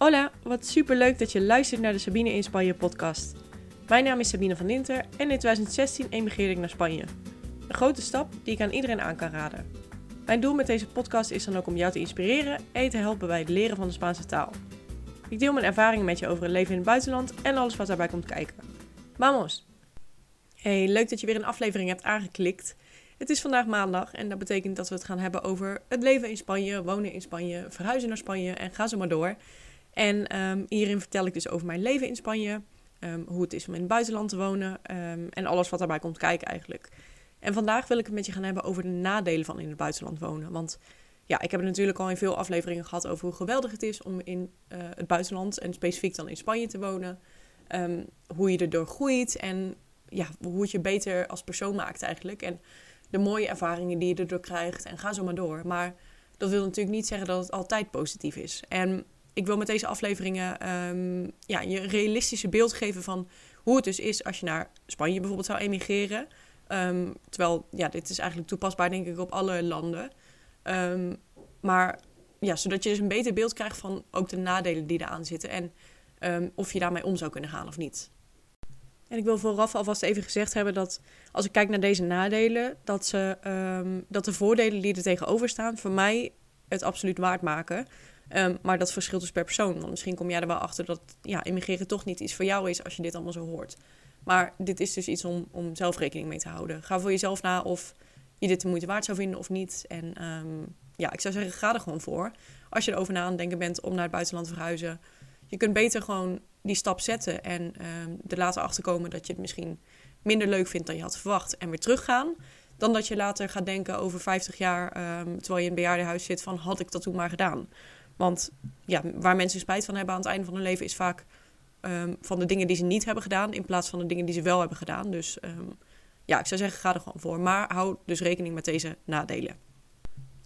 Hola, wat super leuk dat je luistert naar de Sabine in Spanje podcast. Mijn naam is Sabine van Dinter en in 2016 emigreerde ik naar Spanje. Een grote stap die ik aan iedereen aan kan raden. Mijn doel met deze podcast is dan ook om jou te inspireren en te helpen bij het leren van de Spaanse taal. Ik deel mijn ervaringen met je over het leven in het buitenland en alles wat daarbij komt kijken. Vamos! Hey, leuk dat je weer een aflevering hebt aangeklikt. Het is vandaag maandag en dat betekent dat we het gaan hebben over het leven in Spanje, wonen in Spanje, verhuizen naar Spanje en ga zo maar door. En ehm, hierin vertel ik dus over mijn leven in Spanje, ehm, hoe het is om in het buitenland te wonen ehm, en alles wat daarbij komt kijken eigenlijk. En vandaag wil ik het met je gaan hebben over de nadelen van in het buitenland wonen. Want ja, ik heb het natuurlijk al in veel afleveringen gehad over hoe geweldig het is om in uh, het buitenland en specifiek dan in Spanje te wonen. hoe je erdoor groeit en ja, hoe het je beter als persoon maakt eigenlijk. En de mooie ervaringen die je erdoor krijgt en ga zo maar door. Maar dat wil natuurlijk niet zeggen dat het altijd positief is. En ik wil met deze afleveringen um, ja, je een realistische beeld geven van hoe het dus is als je naar Spanje bijvoorbeeld zou emigreren. Um, terwijl, ja, dit is eigenlijk toepasbaar denk ik op alle landen. Um, maar ja, zodat je dus een beter beeld krijgt van ook de nadelen die eraan zitten. En of je daarmee om zou kunnen gaan of niet. En ik wil vooraf alvast even gezegd hebben dat als ik kijk naar deze nadelen, dat, ze, dat de voordelen die er tegenover staan, voor mij het absoluut waard maken. Um, maar dat verschilt dus per persoon. Want misschien kom jij er wel achter dat ja, immigreren toch niet iets voor jou is als je dit allemaal zo hoort. Maar dit is dus iets om, om zelf rekening mee te houden. Ga voor jezelf na of je dit de moeite waard zou vinden of niet. En um, ja, ik zou zeggen, ga er gewoon voor. Als je erover na aan denken bent om naar het buitenland te verhuizen. Je kunt beter gewoon die stap zetten en um, er later achter komen dat je het misschien minder leuk vindt dan je had verwacht en weer teruggaan. Dan dat je later gaat denken over 50 jaar, terwijl je in een bejaardenhuis zit, van had ik dat toen maar gedaan. Want ja, waar mensen spijt van hebben aan het einde van hun leven is vaak um, van de dingen die ze niet hebben gedaan, in plaats van de dingen die ze wel hebben gedaan. Dus ja, ik zou zeggen, ga er gewoon voor. Maar hou dus rekening met deze nadelen.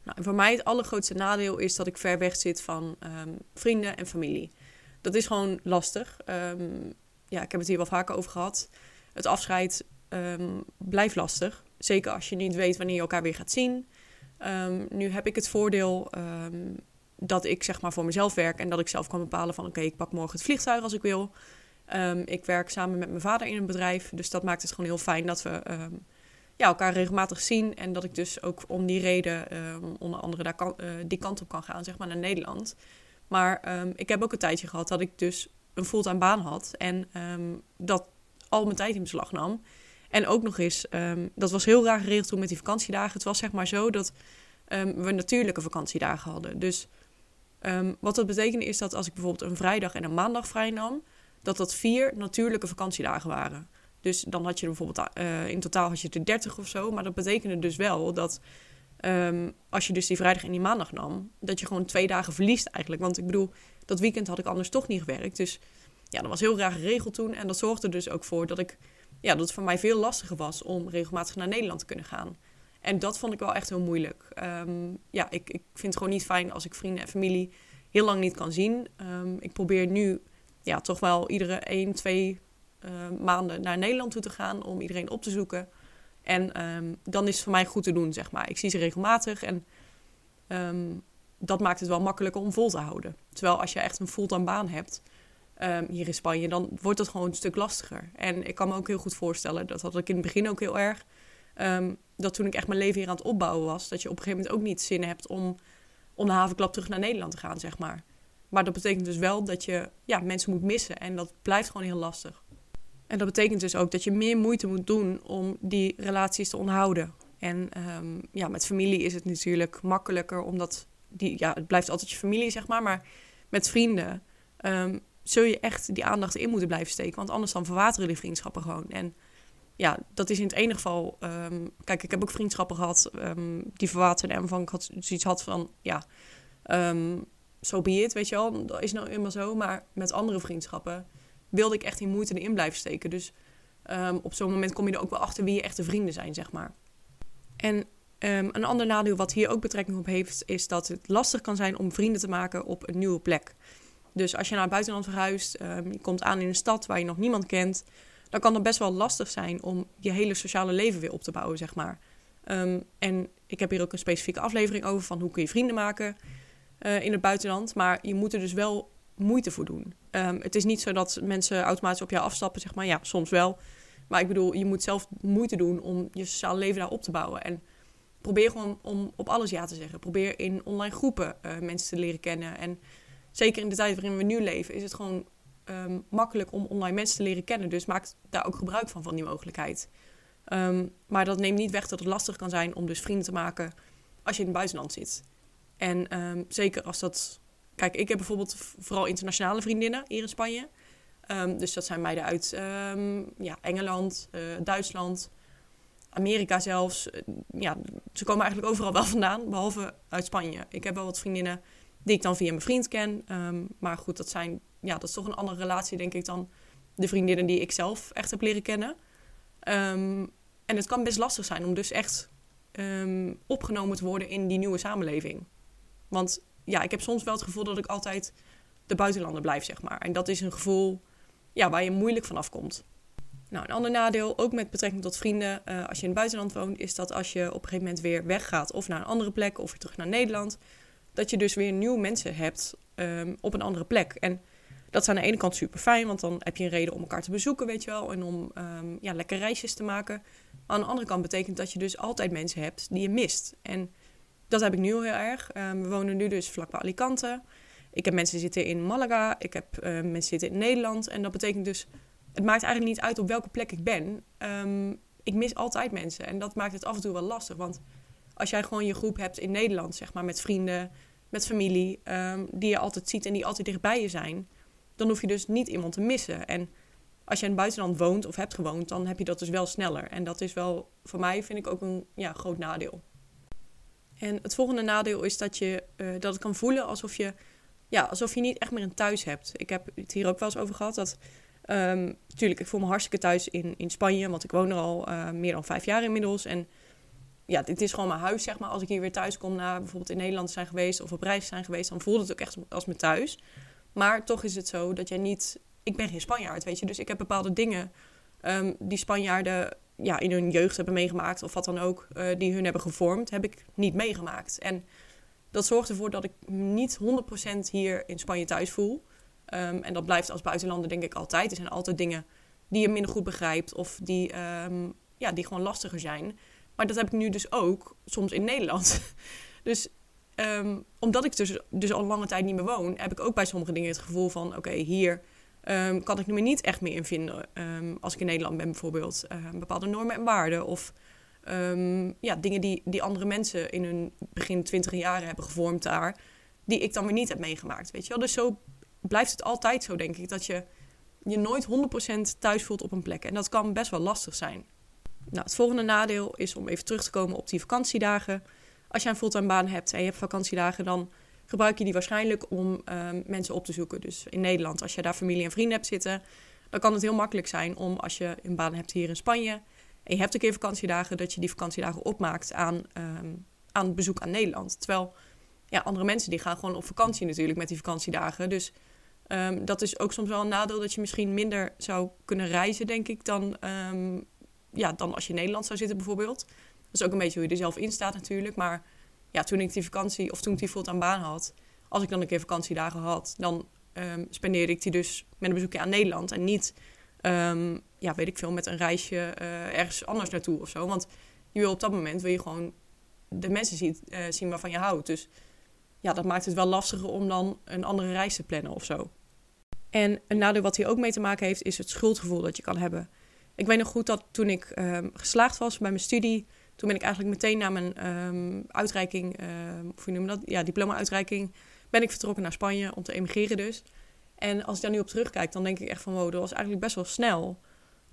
Nou, en voor mij het allergrootste nadeel is dat ik ver weg zit van vrienden en familie dat is gewoon lastig. Ja, ik heb het hier wel vaker over gehad. Het afscheid blijft lastig. Zeker als je niet weet wanneer je elkaar weer gaat zien. Nu heb ik het voordeel dat ik zeg maar voor mezelf werk en dat ik zelf kan bepalen van oké, ik pak morgen het vliegtuig als ik wil. ik werk samen met mijn vader in een bedrijf, dus dat maakt het gewoon heel fijn dat we ja, elkaar regelmatig zien. En dat ik dus ook om die reden onder andere daar uh, die kant op kan gaan, zeg maar, naar Nederland. Maar ik heb ook een tijdje gehad dat ik dus een fulltime baan had. En dat al mijn tijd in beslag nam. En ook nog eens, dat was heel raar geregeld toen met die vakantiedagen. Het was zeg maar zo dat we natuurlijke vakantiedagen hadden. Dus wat dat betekende is dat als ik bijvoorbeeld een vrijdag en een maandag vrij nam... dat dat vier natuurlijke vakantiedagen waren. Dus dan had je bijvoorbeeld, uh, in totaal had je er 30 of zo. Maar dat betekende dus wel dat Um, als je dus die vrijdag en die maandag nam, dat je gewoon twee dagen verliest eigenlijk. Want ik bedoel, dat weekend had ik anders toch niet gewerkt. Dus ja, dat was heel raar geregeld toen. En dat zorgde dus ook voor dat ik, ja, dat het voor mij veel lastiger was om regelmatig naar Nederland te kunnen gaan. En dat vond ik wel echt heel moeilijk. Um, ja, ik, ik vind het gewoon niet fijn als ik vrienden en familie heel lang niet kan zien. Um, ik probeer nu ja, toch wel iedere één, twee uh, maanden naar Nederland toe te gaan om iedereen op te zoeken. En dan is het voor mij goed te doen, zeg maar. Ik zie ze regelmatig en dat maakt het wel makkelijker om vol te houden. Terwijl als je echt een fulltime baan hebt hier in Spanje, dan wordt het gewoon een stuk lastiger. En ik kan me ook heel goed voorstellen, dat had ik in het begin ook heel erg, dat toen ik echt mijn leven hier aan het opbouwen was, dat je op een gegeven moment ook niet zin hebt om, om de havenklap terug naar Nederland te gaan, zeg maar. Maar dat betekent dus wel dat je ja, mensen moet missen en dat blijft gewoon heel lastig. En dat betekent dus ook dat je meer moeite moet doen om die relaties te onderhouden. En um, ja, met familie is het natuurlijk makkelijker, omdat die, ja, het blijft altijd je familie, zeg maar. Maar met vrienden um, zul je echt die aandacht in moeten blijven steken. Want anders dan verwateren die vriendschappen gewoon. En ja, dat is in het ene geval... Um, kijk, ik heb ook vriendschappen gehad die verwaterden. En waarvan ik had, zoiets had van, ja, zo so be weet je wel. Dat is nou eenmaal zo. Maar met andere vriendschappen wilde ik echt die moeite erin blijven steken. Dus um, op zo'n moment kom je er ook wel achter wie je echte vrienden zijn, zeg maar. En um, een ander nadeel wat hier ook betrekking op heeft, is dat het lastig kan zijn om vrienden te maken op een nieuwe plek. Dus als je naar het buitenland verhuist, um, je komt aan in een stad waar je nog niemand kent, dan kan het best wel lastig zijn om je hele sociale leven weer op te bouwen, zeg maar. en ik heb hier ook een specifieke aflevering over van hoe kun je vrienden maken uh, in het buitenland. Maar je moet er dus wel moeite voor doen. Ehm, het is niet zo dat mensen automatisch op jou afstappen, zeg maar. Ja, soms wel. Maar ik bedoel, je moet zelf moeite doen om je sociaal leven daar op te bouwen. En probeer gewoon om op alles ja te zeggen. Probeer in online groepen uh, mensen te leren kennen. En zeker in de tijd waarin we nu leven, is het gewoon um, makkelijk om online mensen te leren kennen. Dus maak daar ook gebruik van, van die mogelijkheid. Um, maar dat neemt niet weg dat het lastig kan zijn om dus vrienden te maken als je in het buitenland zit. En um, zeker als dat. Kijk, ik heb bijvoorbeeld vooral internationale vriendinnen hier in Spanje. dus dat zijn meiden uit ja, Engeland, uh, Duitsland, Amerika zelfs. Uh, ja, ze komen eigenlijk overal wel vandaan, behalve uit Spanje. Ik heb wel wat vriendinnen die ik dan via mijn vriend ken. maar goed, dat zijn ja, dat is toch een andere relatie, denk ik, dan de vriendinnen die ik zelf echt heb leren kennen. Um, en het kan best lastig zijn om dus echt um, opgenomen te worden in die nieuwe samenleving. Want ja, ik heb soms wel het gevoel dat ik altijd de buitenlander blijf, zeg maar. En dat is een gevoel ja, waar je moeilijk vanaf komt. Nou, een ander nadeel, ook met betrekking tot vrienden, uh, als je in het buitenland woont, is dat als je op een gegeven moment weer weggaat of naar een andere plek of weer terug naar Nederland, dat je dus weer nieuwe mensen hebt um, op een andere plek. En dat is aan de ene kant super fijn, want dan heb je een reden om elkaar te bezoeken, weet je wel. En om um, ja, lekker reisjes te maken. aan de andere kant betekent dat je dus altijd mensen hebt die je mist. En dat heb ik nu heel erg. Um, we wonen nu dus vlakbij Alicante. Ik heb mensen zitten in Malaga. Ik heb uh, mensen zitten in Nederland. En dat betekent dus, het maakt eigenlijk niet uit op welke plek ik ben. Ik mis altijd mensen. En dat maakt het af en toe wel lastig. Want als jij gewoon je groep hebt in Nederland, zeg maar, met vrienden, met familie, die je altijd ziet en die altijd dichtbij je zijn dan hoef je dus niet iemand te missen. En als je in het buitenland woont of hebt gewoond, dan heb je dat dus wel sneller. En dat is wel, voor mij vind ik ook een ja, groot nadeel. En het volgende nadeel is dat, je, uh, dat het kan voelen alsof je, ja, alsof je niet echt meer een thuis hebt. Ik heb het hier ook wel eens over gehad. Dat, um, natuurlijk, ik voel me hartstikke thuis in, in Spanje, want ik woon er al uh, meer dan vijf jaar inmiddels. En ja, dit is gewoon mijn huis, zeg maar. Als ik hier weer thuis kom na bijvoorbeeld in Nederland zijn geweest of op reis zijn geweest, dan voelt het ook echt als mijn thuis. Maar toch is het zo dat jij niet. Ik ben geen Spanjaard, weet je. Dus ik heb bepaalde dingen um, die Spanjaarden ja, in hun jeugd hebben meegemaakt, of wat dan ook, uh, die hun hebben gevormd, heb ik niet meegemaakt. En dat zorgt ervoor dat ik niet 100% hier in Spanje thuis voel. Um, en dat blijft als buitenlander, denk ik, altijd. Er zijn altijd dingen die je minder goed begrijpt, of die, um, ja, die gewoon lastiger zijn. Maar dat heb ik nu dus ook soms in Nederland. dus um, omdat ik dus, dus al lange tijd niet meer woon, heb ik ook bij sommige dingen het gevoel van: oké, hier um, kan ik me niet echt meer in vinden. Um, als ik in Nederland ben, bijvoorbeeld. bepaalde normen en waarden. Of ja, dingen die, die andere mensen in hun begin twintig jaren hebben gevormd daar, die ik dan weer niet heb meegemaakt. Weet je wel? Dus zo blijft het altijd zo, denk ik, dat je je nooit 100% thuis voelt op een plek. En dat kan best wel lastig zijn. Nou, het volgende nadeel is om even terug te komen op die vakantiedagen als je een fulltime baan hebt en je hebt vakantiedagen, dan gebruik je die waarschijnlijk om um, mensen op te zoeken. Dus in Nederland, als je daar familie en vrienden hebt zitten, dan kan het heel makkelijk zijn om als je een baan hebt hier in Spanje en je hebt een keer vakantiedagen, dat je die vakantiedagen opmaakt aan, um, aan bezoek aan Nederland. Terwijl ja, andere mensen die gaan gewoon op vakantie natuurlijk met die vakantiedagen. Dus um, dat is ook soms wel een nadeel dat je misschien minder zou kunnen reizen, denk ik, dan, ja, dan als je in Nederland zou zitten bijvoorbeeld. Is ook een beetje hoe je er zelf in staat natuurlijk. Maar ja, toen ik die vakantie, of toen ik die fulltime baan had, als ik dan een keer vakantiedagen had, dan um, spendeerde ik die dus met een bezoekje aan Nederland. En niet, um, ja, weet ik veel, met een reisje uh, ergens anders naartoe of zo. Want je wil op dat moment wil je gewoon de mensen uh, zien waarvan je houdt. Dus ja, dat maakt het wel lastiger om dan een andere reis te plannen of zo. En een nadeel wat hier ook mee te maken heeft, is het schuldgevoel dat je kan hebben. Ik weet nog goed dat toen ik um, geslaagd was bij mijn studie, toen ben ik eigenlijk meteen na mijn um, uitreiking, of hoe noem je dat? Ja, diploma-uitreiking, ben ik vertrokken naar Spanje om te emigreren dus. En als ik daar nu op terugkijk, dan denk ik echt van wow, dat was eigenlijk best wel snel.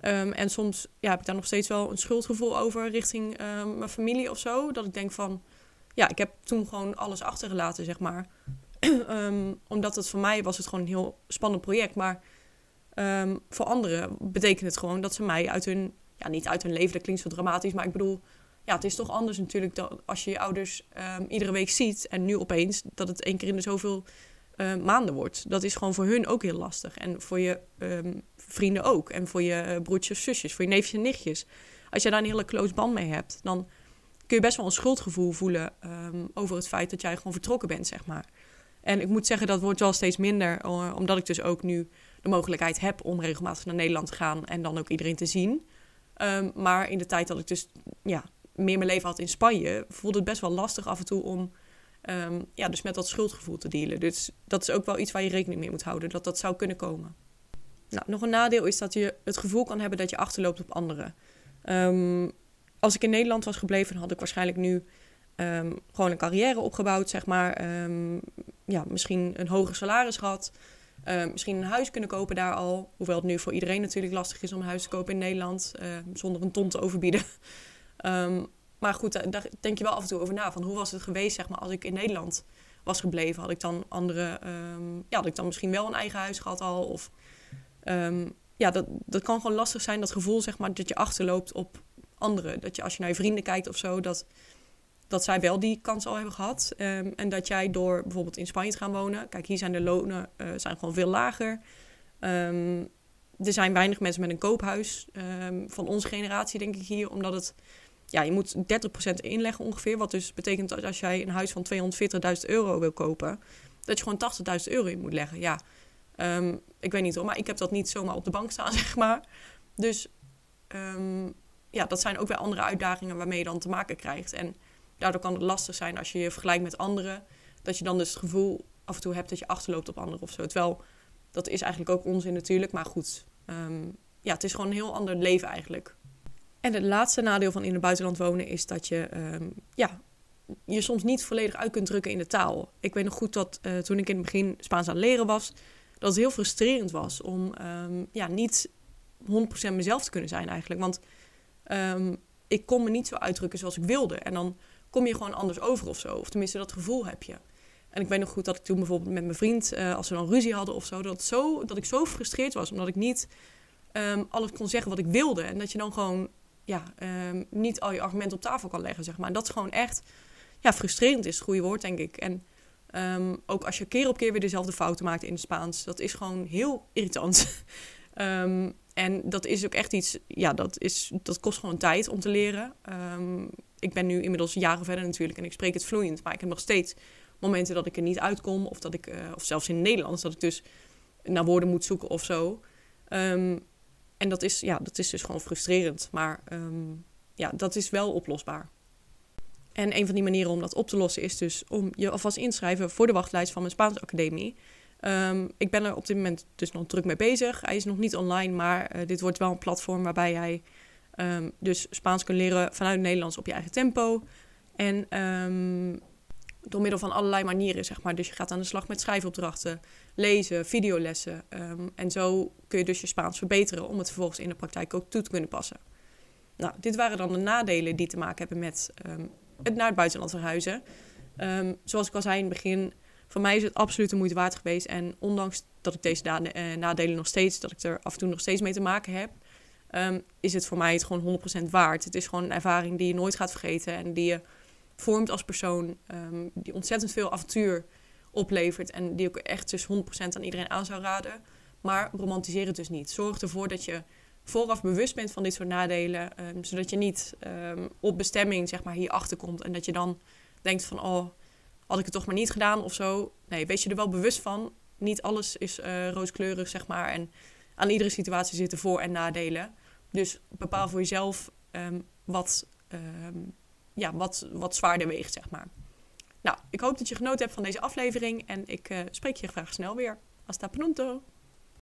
Um, en soms ja, heb ik daar nog steeds wel een schuldgevoel over richting mijn familie of zo. Dat ik denk van, ja, ik heb toen gewoon alles achtergelaten, zeg maar. omdat het voor mij was het gewoon een heel spannend project. Maar voor anderen betekent het gewoon dat ze mij uit hun, ja, niet uit hun leven, dat klinkt zo dramatisch, maar ik bedoel, ja, het is toch anders natuurlijk dan als je je ouders um, iedere week ziet. En nu opeens dat het één keer in de zoveel uh, maanden wordt. Dat is gewoon voor hun ook heel lastig. En voor je um, vrienden ook. En voor je uh, broertjes, zusjes, voor je neefjes en nichtjes. Als je daar een hele close band mee hebt, dan kun je best wel een schuldgevoel voelen over het feit dat jij gewoon vertrokken bent, zeg maar. En ik moet zeggen, dat wordt wel steeds minder, eh, omdat ik dus ook nu de mogelijkheid heb om regelmatig naar Nederland te gaan en dan ook iedereen te zien. Ehm, maar in de tijd dat ik dus ja, meer mijn leven had in Spanje, voelde het best wel lastig af en toe om ehm, ja, dus met dat schuldgevoel te dealen. Dus dat is ook wel iets waar je rekening mee moet houden, dat dat zou kunnen komen. Nou, nog een nadeel is dat je het gevoel kan hebben dat je achterloopt op anderen. Ehm, als ik in Nederland was gebleven, had ik waarschijnlijk nu gewoon een carrière opgebouwd, zeg maar. ja, misschien een hoger salaris gehad. Misschien een huis kunnen kopen daar al. Hoewel het nu voor iedereen natuurlijk lastig is om een huis te kopen in Nederland. Zonder een ton te overbieden. Um, maar goed, daar denk je wel af en toe over na. Van hoe was het geweest zeg maar, als ik in Nederland was gebleven? Had ik dan andere... Um, ja, had ik dan misschien wel een eigen huis gehad al? Of, um, ja, dat, dat kan gewoon lastig zijn. Dat gevoel zeg maar, dat je achterloopt op anderen. Dat je als je naar je vrienden kijkt of zo... Dat, dat zij wel die kans al hebben gehad. En dat jij door bijvoorbeeld in Spanje te gaan wonen. Kijk, hier zijn de lonen uh, zijn gewoon veel lager. Um, er zijn weinig mensen met een koophuis. Van onze generatie, denk ik hier. Omdat het. Ja, je moet 30% inleggen ongeveer. Wat dus betekent dat als jij een huis van 240.000 euro wil kopen. dat je gewoon 80.000 euro in moet leggen. Ja, ik weet niet hoor, maar ik heb dat niet zomaar op de bank staan, zeg maar. Dus ja, dat zijn ook weer andere uitdagingen waarmee je dan te maken krijgt. En Daardoor kan het lastig zijn als je je vergelijkt met anderen. Dat je dan dus het gevoel af en toe hebt dat je achterloopt op anderen of zo. Terwijl dat is eigenlijk ook onzin natuurlijk. Maar goed, ehm, ja, het is gewoon een heel ander leven eigenlijk. En het laatste nadeel van in het buitenland wonen is dat je um, ja, je soms niet volledig uit kunt drukken in de taal. Ik weet nog goed dat uh, toen ik in het begin Spaans aan het leren was, dat het heel frustrerend was om um, ja, niet 100% mezelf te kunnen zijn eigenlijk. Want ik kon me niet zo uitdrukken zoals ik wilde. En dan kom je gewoon anders over of zo. Of tenminste, dat gevoel heb je. En ik weet nog goed dat ik toen bijvoorbeeld met mijn vriend, uh, als we dan ruzie hadden of zo dat, zo, dat ik zo gefrustreerd was. Omdat ik niet alles kon zeggen wat ik wilde. En dat je dan gewoon ja, um, niet al je argumenten op tafel kan leggen, zeg maar. En dat is gewoon echt ja, frustrerend, is het goede woord, denk ik. En um, ook als je keer op keer weer dezelfde fouten maakt in het Spaans, dat is gewoon heel irritant. en dat is ook echt iets, ja, dat, is, dat kost gewoon tijd om te leren ik ben nu inmiddels jaren verder natuurlijk en ik spreek het vloeiend. Maar ik heb nog steeds momenten dat ik er niet uitkom. Of, dat ik, uh, of zelfs in het Nederlands, dat ik dus naar woorden moet zoeken of zo. En dat is, ja, dat is dus gewoon frustrerend. Maar um, ja, dat is wel oplosbaar. En een van die manieren om dat op te lossen is dus om je alvast inschrijven voor de wachtlijst van mijn Spaanse academie. Um, ik ben er op dit moment dus nog druk mee bezig. Hij is nog niet online, maar uh, dit wordt wel een platform waarbij jij Um, dus Spaans kunnen leren vanuit het Nederlands op je eigen tempo. En door middel van allerlei manieren, zeg maar. Dus je gaat aan de slag met schrijfopdrachten, lezen, videolessen. Um, en zo kun je dus je Spaans verbeteren om het vervolgens in de praktijk ook toe te kunnen passen. Nou, dit waren dan de nadelen die te maken hebben met het naar het buitenland verhuizen. zoals ik al zei in het begin, voor mij is het absoluut de moeite waard geweest. En ondanks dat ik deze eh, nadelen nog steeds, dat ik er af en toe nog steeds mee te maken heb, is het voor mij het gewoon 100% waard. Het is gewoon een ervaring die je nooit gaat vergeten en die je vormt als persoon, um, die ontzettend veel avontuur oplevert en die ook echt dus 100% aan iedereen aan zou raden. Maar romantiseer het dus niet. Zorg ervoor dat je vooraf bewust bent van dit soort nadelen, um, zodat je niet op bestemming zeg maar hierachter komt en dat je dan denkt van oh, had ik het toch maar niet gedaan of zo. Nee, wees je er wel bewust van. Niet alles is uh, rooskleurig, zeg maar. En aan iedere situatie zitten voor- en nadelen. Dus bepaal voor jezelf wat, ja, wat, wat zwaarder weegt, zeg maar. Nou, ik hoop dat je genoten hebt van deze aflevering en ik uh, spreek je graag snel weer. Hasta pronto!